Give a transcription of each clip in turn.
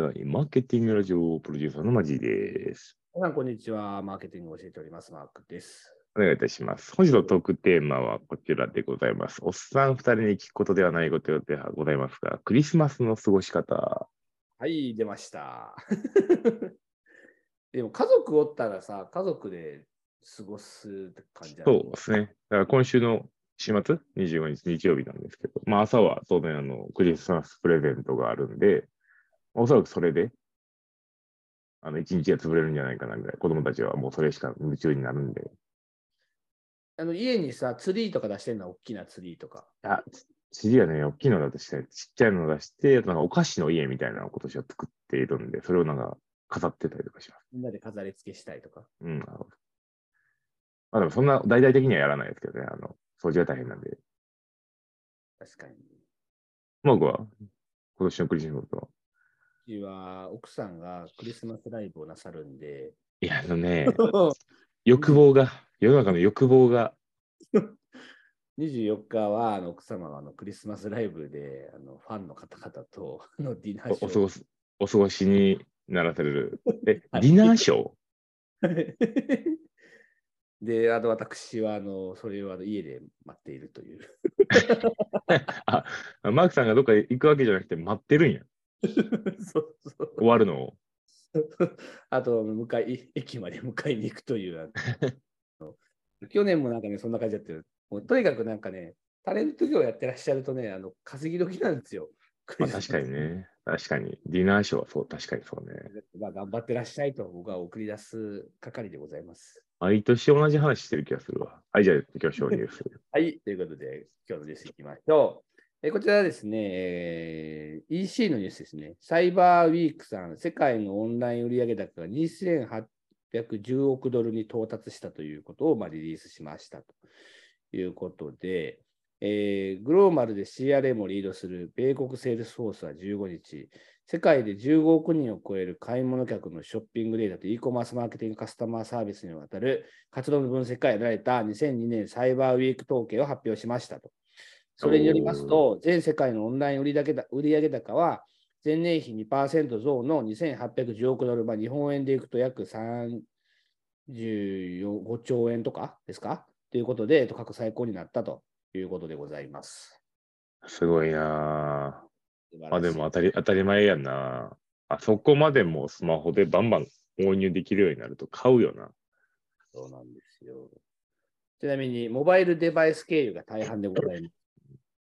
な、マーケティングラジオプロデューサーのマジです。皆さん、こんにちは。マーケティングを教えております。マークです。お願いいたします。本日のトークテーマはこちらでございます。おっさん二人に聞くことではないことではございますが、クリスマスの過ごし方。はい、出ました。でも、家族おったらさ、家族で過ごすって感じだそうですね。だから今週の週末、25日日曜日なんですけど、まあ朝は当然あのクリスマスプレゼントがあるんで、おそらくそれで、あの一日が潰れるんじゃないかなみたいな、子供たちはもうそれしか夢中になるんで。あの家にさ、ツリーとか出してんの？大きなツリーとか。あ、次はね、大きいのだとして、ちっちゃいの出して、あとなんかお菓子の家みたいなのを今年は作っているんで、それをなんか飾ってたりとかします。みんなで飾り付けしたいとか。うん。なるほどまあでもそんな大々的にはやらないですけどね、あの、掃除が大変なんで。確かに。マークは今年のクリスマスはうちは奥さんがクリスマスライブをなさるんで、いや、あのね、欲望が、世の中の欲望が、24日はあの奥様はあのクリスマスライブであのファンの方々とあのディナーショーおお過ごす、お過ごしにならされる。え、デはいィナーショー？で、あの私はあのそれをあの家で待っているという。あ、マークさんがどっか行くわけじゃなくて待ってるんや。そうそう終わるの？を。あと迎え、駅まで迎えに行くという。去年もなんかね、そんな感じだったよ。もうとにかくなんかね、タレント業やってらっしゃるとね、あの稼ぎ時なんですよ。まあ確かにね。確かに。ディナーショーはそう、確かにそうね。まあ、頑張ってらっしゃいと僕は送り出す係でございます。毎年同じ話してる気がするわ。はい、じゃあ行きましょう。ニュースはい、ということで、今日のニュースいきましょう。えこちらですね、えー EC のニュースですね。サイバーウィークさん、世界のオンライン売上高が2810億ドルに到達したということを、まあ、リリースしましたということで、えーグローバルで CRM をリードする米国セールスフォースは15日、世界で15億人を超える買い物客のショッピングデータと e コマースマーケティングカスタマーサービスにわたる活動の分析が得られた2002年サイバーウィーク統計を発表しましたと。それによりますと、全世界のオンライン売上高売上高は前年比2%増の2810億ドル、まあ、日本円でいくと約35兆円とかですか？ということで、えっと過去最高になったということでございます。すごいなぁ。あ、でも当たり当たり前やなあそこまでもうスマホでバンバン購入できるようになると買うよな。そうなんですよ。ちなみに、モバイルデバイス経由が大半でございます。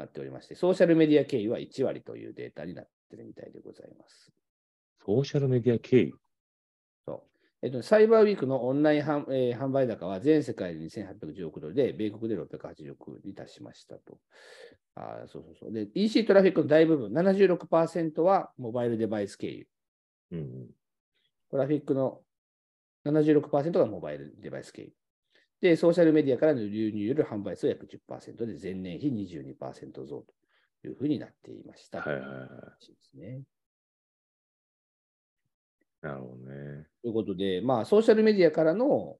なっておりまして、ソーシャルメディア経由は1割というデータになってるみたいでございます。ソーシャルメディア経由？そうえっと、サイバーウィークのオンライン販,、えー販売高は全世界で2810億ドルで、米国で680億に達しましたと。あーそうそうそうで EC トラフィックの大部分、76%はモバイルデバイス経由。うん。トラフィックの76%がモバイルデバイス経由。で、ソーシャルメディアからの流入による販売数は約10%で、前年比22%増というふうになっていました。はいはいはい。ですね。なるほどね。ということで、まあ、ソーシャルメディアからの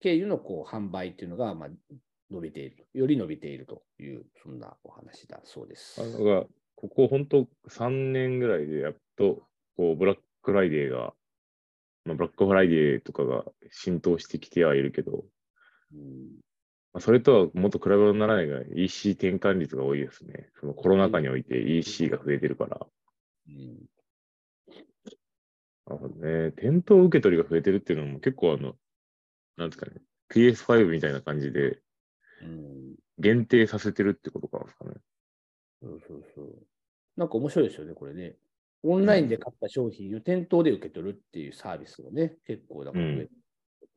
経由のこう販売っていうのが、まあ、伸びている、より伸びているという、そんなお話だそうですあ。のが、ここ本当3年ぐらいでやっと、こう、ブラックフライデーが、まあ、ブラックフライデーとかが浸透してきてはいるけど、うんまあ、それとはもっと比べ物にならないが EC 転換率が多いですね。そのコロナ禍において EC が増えてるから。うんなるほどね。店頭受け取りが増えてるっていうのも結構あの、なんですかね、PS5 みたいな感じでうん限定させてるってことなんですかね。そうそうそう。なんか面白いですよね、これね。オンラインで買った商品を店頭で受け取るっていうサービスがね、結構だから増え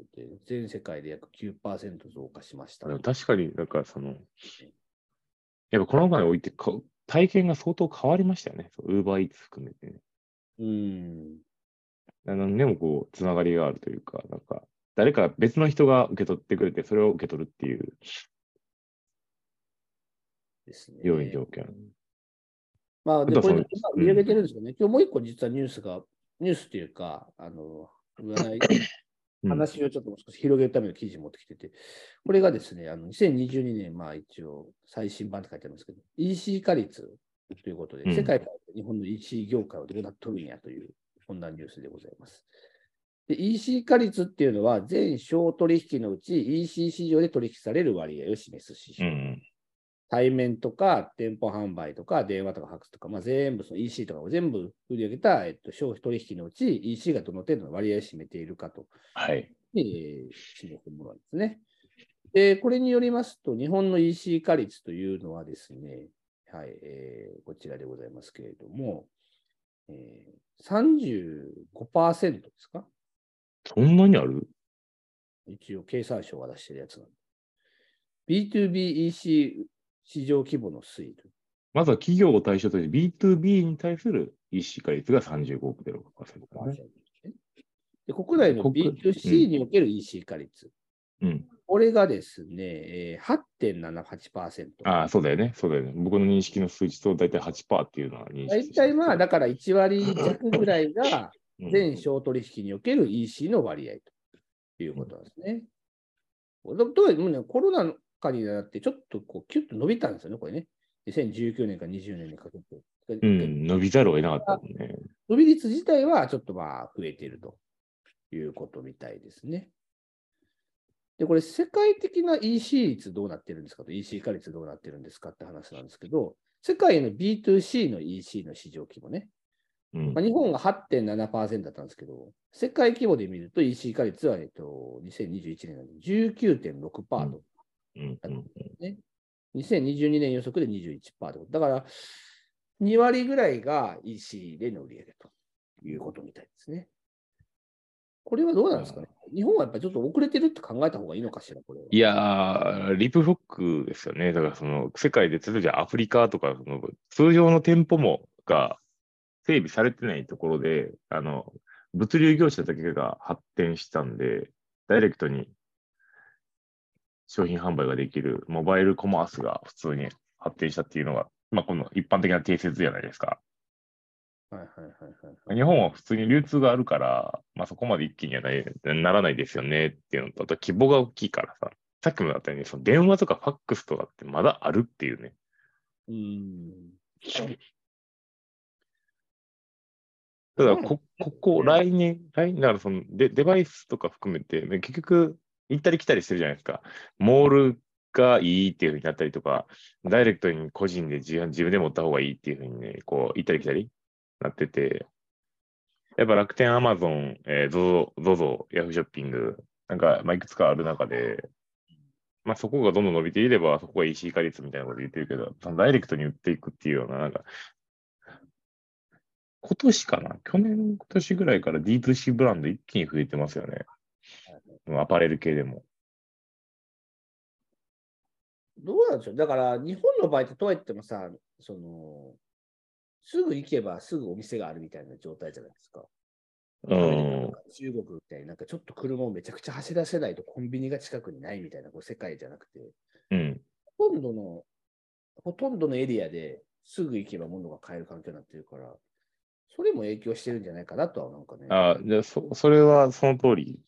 てて、全世界で約9%増加しました。でも確かになんかその、やっぱコロナ禍においてか体験が相当変わりましたよね。ウーバーイーツ含めてね。うん。何でもこう、つながりがあるというか、なんか、誰か別の人が受け取ってくれて、それを受け取るっていうですね。良い条件。まあ、でこれでまあ売り上げてるんですけどね、今日もう一個実はニュースが、ニュースっていうか、あの、占いうん話をちょっともう少し広げるための記事持ってきてて、これがですね、あの2022年、まあ一応最新版って書いてありますけど、EC 化率ということで、うん世界から日本の EC 業界はどうなっとるんやという、こんなニュースでございます。で EC 化率っていうのは、全小取引のうち EC 市場で取引される割合を示す指標。うん。対面とか店舗販売とか電話とかファックスとか、まあ、全部その EC とかを全部売り上げた、えっと、消費取引のうち EC がどの程度の割合を占めているかと、はい。えー示すものですね。で、これによりますと、日本の EC 化率というのはですね、はい、えーこちらでございますけれども、えー、35%ですか？そんなにある？一応、経産省が出してるやつなんで。B2BEC 市場規模の推移と。まずは企業を対象として B2B に対する EC 化率が35.6%ね。で国内の国 B2C における EC 化率。うん。これがですね、えー8.78%。ああ、そうだよね。そうだよね。僕の認識の数値と大体8%っていうのは認識大体まあ、だから1割弱ぐらいがうん全小取引における EC の割合ということなんですね。うもうねコロナ禍になって、ちょっとこうキュッと伸びたんですよね、これね。2019年から20年にかけて。うん、伸びざるを得なかったもんね。伸び率自体はちょっとまあ増えているということみたいですね。で、これ世界的な EC 率どうなってるんですかと、EC 化率どうなってるんですかって話なんですけど、世界の B2C の EC の市場規模ね。うんまあ、日本が8.7%だったんですけど、世界規模で見ると EC 化率は、えっと、2021年なんで19.6%と、うんうん2022年予測で21%ってこと。だから、2割ぐらいが EC での売り上げということみたいですね。これはどうなんですかね？日本はやっぱりちょっと遅れてるって考えた方がいいのかしら、これは。いやー、リップフロックですよね。だからその世界で、例えばアフリカとか、その通常の店舗もが整備されてないところで、あの、物流業者だけが発展したんで、ダイレクトに商品販売ができるモバイルコマースが普通に発展したっていうのが、まあ、この一般的な定説じゃないですか。はいはいはいはい。日本は普通に流通があるから、まあ、そこまで一気にはないならないですよねっていうのと、あと規模が大きいからさ、さっきもだったように、その電話とかファックスとかってまだあるっていうね。うーん。ただこ、ここ、来年、来年、だからそのデデバイスとか含めて、ね結局、行ったり来たりしてるじゃないですか。モールがいいっていうふうになったりとか、ダイレクトに個人で自分自分で持った方がいいっていうふうにね、こう、行ったり来たりなってて、やっぱ楽天、アマゾン、えー、ゾゾ、ゾゾ、ヤフーショッピング、なんか、まあ、いくつかある中で、まあ、そこがどんどん伸びていれば、そこが EC 化率みたいなこと言ってるけど、ダイレクトに売っていくっていうような、なんか、今年かな？去年、今年ぐらいから D2C ブランド一気に増えてますよね。アパレル系でも。どうなんでしょう？だから、日本の場合ってとはいってもさ、その、すぐ行けばすぐお店があるみたいな状態じゃないですか。うん中国みたいになんかちょっと車をめちゃくちゃ走らせないとコンビニが近くにないみたいなこう世界じゃなくて、うん。ほとんどの、ほとんどのエリアですぐ行けば物が買える環境になってるから、それも影響してるんじゃないかなとはなんかね。あじゃあそ、それはその通り。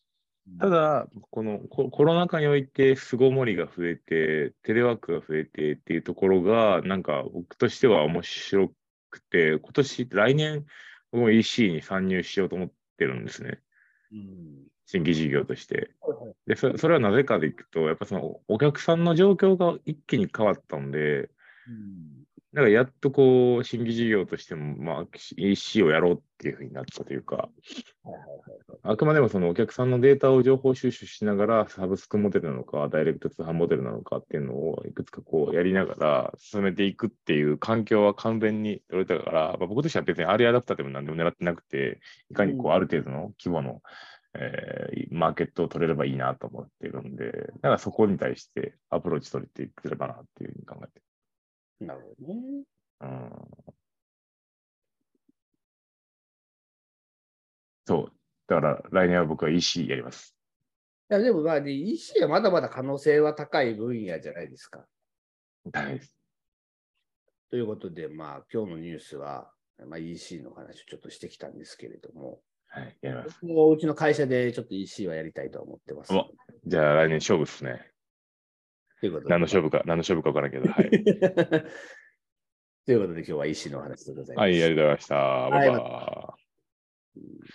ただ、このココロナ禍において巣ごもりが増えて、テレワークが増えてっていうところが、なんか僕としては面白くて、今年、来年、僕も EC に参入しようと思ってるんですね。うん新規事業として。で、そそれはなぜかでいくと、やっぱそのお客さんの状況が一気に変わったんで、うんだからやっとこう、新規事業としても、まあ、EC をやろうっていうふうになったというか、あくまでもそのお客さんのデータを情報収集しながら、サブスクモデルなのか、ダイレクト通販モデルなのかっていうのをいくつかこうやりながら進めていくっていう環境は完全に取れたから、まあ、僕としては別にアーリーアダプターでも何でも狙ってなくて、いかにこううん。ある程度の規模の、えーマーケットを取れればいいなと思ってるんで、だからそこに対してアプローチ取れていければなっていうふうに考えてなるほどね。うんそう。だから来年は僕は EC やります。いやでもまあ、ね、EC はまだまだ可能性は高い分野じゃないですか。です。ということで、まあ、今日のニュースは、まあ、EC の話をちょっとしてきたんですけれども、はい、やります。僕もうちの会社でちょっと EC はやりたいと思ってます。おじゃあ来年勝負ですね。ということで。何の勝負か、何の勝負か分からんけど。はい、ということで、今日は医師の話でございます。はい、ありがとうございました。バイバイ。はい